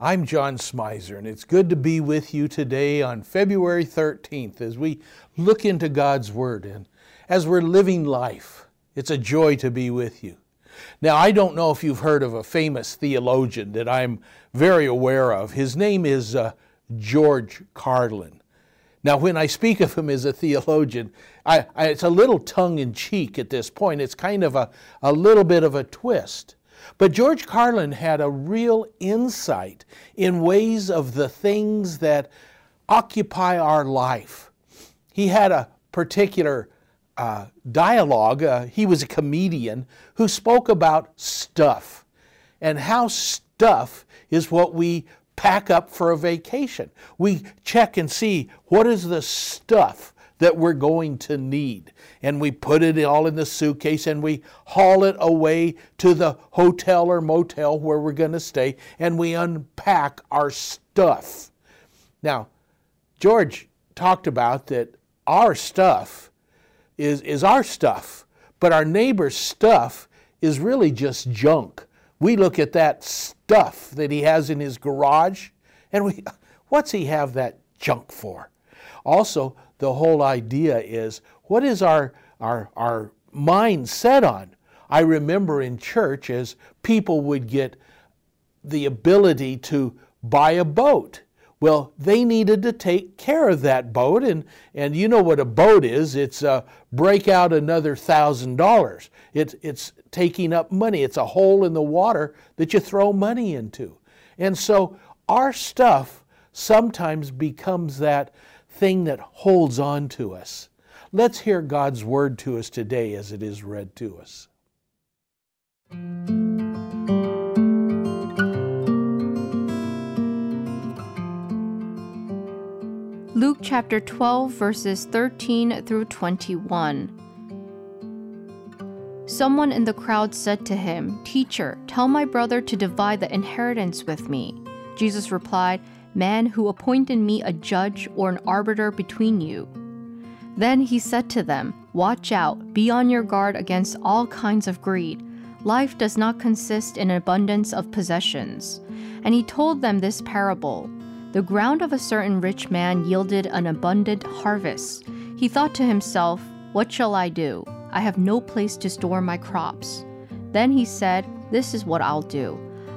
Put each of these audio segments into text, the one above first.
I'm John Smizer, and it's good to be with you today on February 13th as we look into God's Word and as we're living life. It's a joy to be with you. Now, I don't know if you've heard of a famous theologian that I'm very aware of. His name is uh, George Carlin. Now, when I speak of him as a theologian, I, I, it's a little tongue in cheek at this point. It's kind of a, a little bit of a twist. But George Carlin had a real insight in ways of the things that occupy our life. He had a particular uh, dialogue. Uh, he was a comedian who spoke about stuff and how stuff is what we pack up for a vacation. We check and see what is the stuff that we're going to need. And we put it all in the suitcase and we haul it away to the hotel or motel where we're going to stay and we unpack our stuff. Now, George talked about that our stuff is, is our stuff, but our neighbor's stuff is really just junk. We look at that stuff that he has in his garage and we, what's he have that junk for? Also, the whole idea is what is our, our, our mind set on? I remember in church as people would get the ability to buy a boat. Well, they needed to take care of that boat, and, and you know what a boat is. It's a break out another thousand dollars. It's, it's taking up money. It's a hole in the water that you throw money into. And so our stuff sometimes becomes that thing that holds on to us. Let's hear God's word to us today as it is read to us. Luke chapter 12, verses 13 through 21. Someone in the crowd said to him, Teacher, tell my brother to divide the inheritance with me. Jesus replied, Man who appointed me a judge or an arbiter between you. Then he said to them, Watch out, be on your guard against all kinds of greed. Life does not consist in an abundance of possessions. And he told them this parable The ground of a certain rich man yielded an abundant harvest. He thought to himself, What shall I do? I have no place to store my crops. Then he said, This is what I'll do.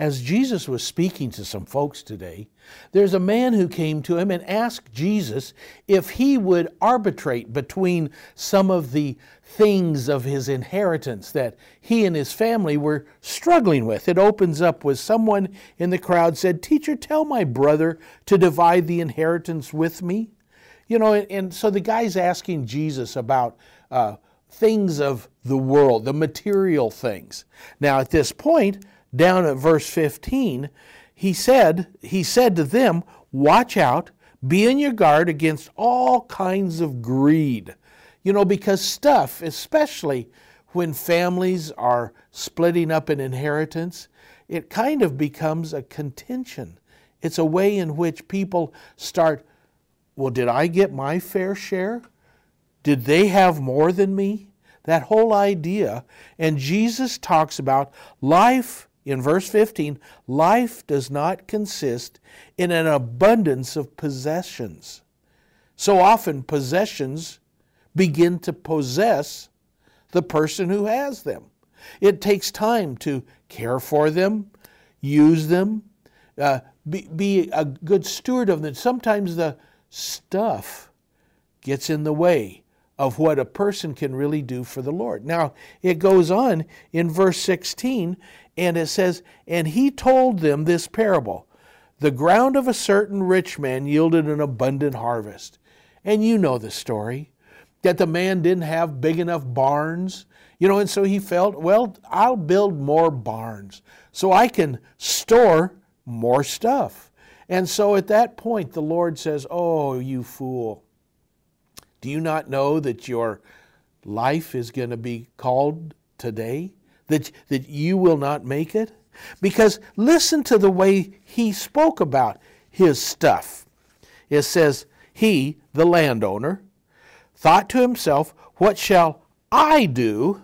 as Jesus was speaking to some folks today, there's a man who came to him and asked Jesus if he would arbitrate between some of the things of his inheritance that he and his family were struggling with. It opens up with someone in the crowd said, Teacher, tell my brother to divide the inheritance with me. You know, and, so the guy's asking Jesus about. Uh, things of the world, the material things. Now, at this point, down at verse 15, he said, he said to them, Watch out, be on your guard against all kinds of greed. You know, because stuff, especially when families are splitting up an inheritance, it kind of becomes a contention. It's a way in which people start, well, did I get my fair share? Did they have more than me? That whole idea. And Jesus talks about life in verse 15, life does not consist in an abundance of possessions. So often, possessions begin to possess the person who has them. It takes time to care for them, use them, uh, be, be a good steward of them. Sometimes the stuff gets in the way of what a person can really do for the Lord. Now, it goes on in verse 16, and it says, And he told them this parable The ground of a certain rich man yielded an abundant harvest. And you know the story that the man didn't have big enough barns, you know, and so he felt, well, I'll build more barns so I can store more stuff. And so at that point, the Lord says, Oh, you fool. Do you not know that your life is going to be called today? That, that you will not make it? Because listen to the way he spoke about his stuff. It says, He, the landowner, thought to himself, What shall I do?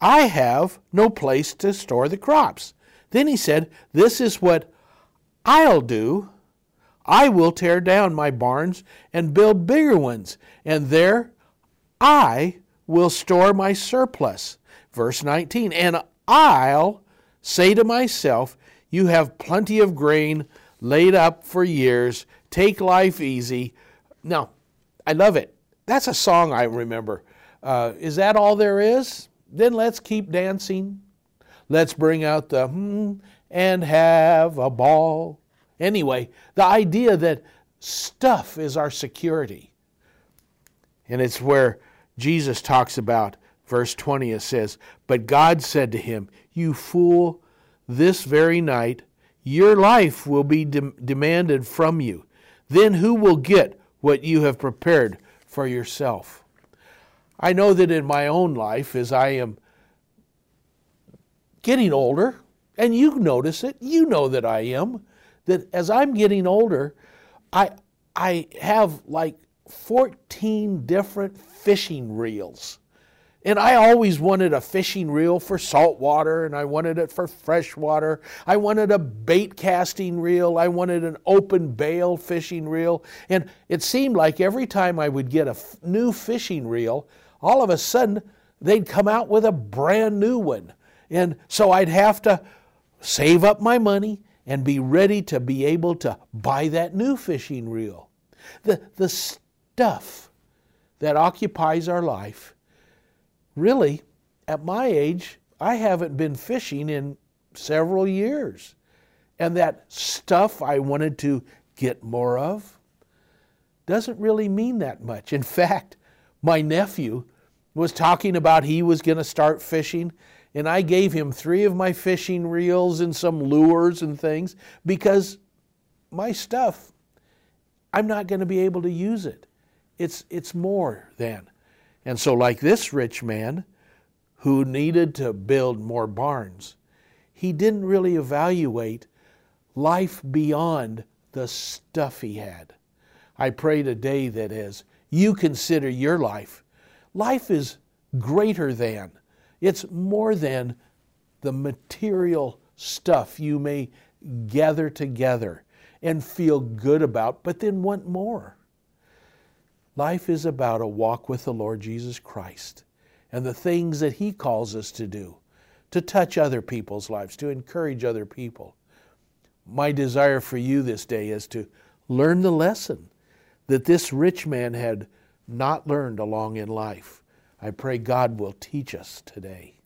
I have no place to store the crops. Then he said, This is what I'll do. I will tear down my barns and build bigger ones, and there I will store my surplus. Verse 19, and I'll say to myself, You have plenty of grain laid up for years. Take life easy. Now, I love it. That's a song I remember. Uh, is that all there is? Then let's keep dancing. Let's bring out the hmm and have a ball. Anyway, the idea that stuff is our security. And it's where Jesus talks about, verse 20, it says, But God said to him, You fool, this very night your life will be de- demanded from you. Then who will get what you have prepared for yourself? I know that in my own life, as I am getting older, and you notice it, you know that I am, that as I'm getting older, I, I have like 14 different fishing reels. And I always wanted a fishing reel for saltwater, and I wanted it for freshwater. I wanted a bait casting reel. I wanted an open bail fishing reel. And it seemed like every time I would get a f- new fishing reel, all of a sudden they'd come out with a brand new one. And so I'd have to save up my money and be ready to be able to buy that new fishing reel. The, the stuff that occupies our life, really, at my age, I haven't been fishing in several years. And that stuff I wanted to get more of doesn't really mean that much. In fact, my nephew was talking about he was going to start fishing, and I gave him three of my fishing reels and some lures and things because my stuff, I'm not going to be able to use it. It's, it's more than. And so, like this rich man who needed to build more barns, he didn't really evaluate life beyond the stuff he had. I pray today that as you consider your life, life is greater than it's more than the material stuff you may gather together and feel good about, but then want more. Life is about a walk with the Lord Jesus Christ and the things that He calls us to do, to touch other people's lives, to encourage other people. My desire for you this day is to learn the lesson that this rich man had not learned along in life I pray God will teach us today.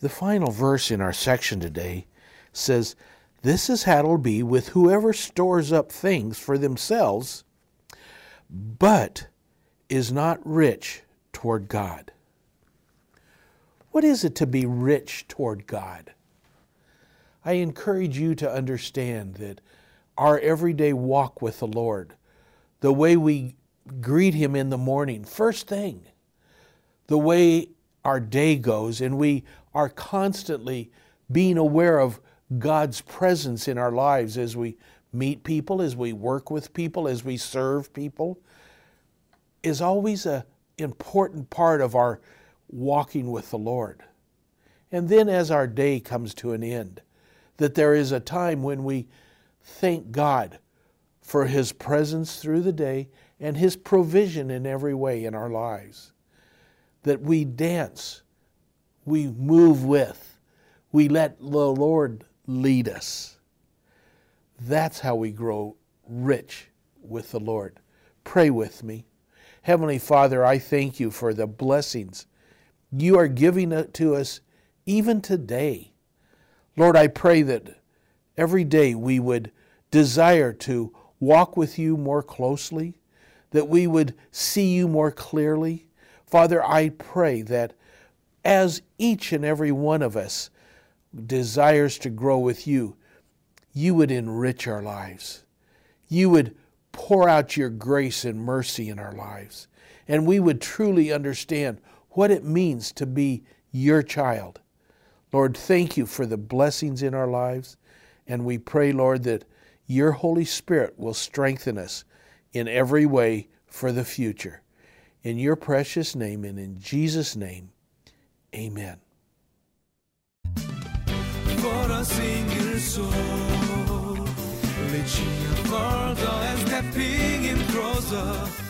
The final verse in our section today says, This is how it'll be with whoever stores up things for themselves, but is not rich toward God. What is it to be rich toward God? I encourage you to understand that our everyday walk with the Lord, the way we greet Him in the morning, first thing, the way our day goes, and we are constantly being aware of God's presence in our lives as we meet people, as we work with people, as we serve people, is always an important part of our walking with the Lord. And then as our day comes to an end, that there is a time when we thank God for His presence through the day and His provision in every way in our lives. That we dance, we move with, We let the Lord lead us. That's how we grow rich with the Lord. Pray with me. Heavenly Father, I thank you for the blessings you are giving to us even today. Lord, I pray that every day we would desire to walk with you more closely, that we would see you more clearly. Father, I pray that as each and every one of us desires to grow with you, you would enrich our lives. You would pour out your grace and mercy in our lives. And we would truly understand what it means to be your child. Lord, thank you for the blessings in our lives. And we pray, Lord, that your Holy Spirit will strengthen us in every way for the future. In your precious name and in Jesus' name, amen. Våra så Legia Vardag är stepping in closer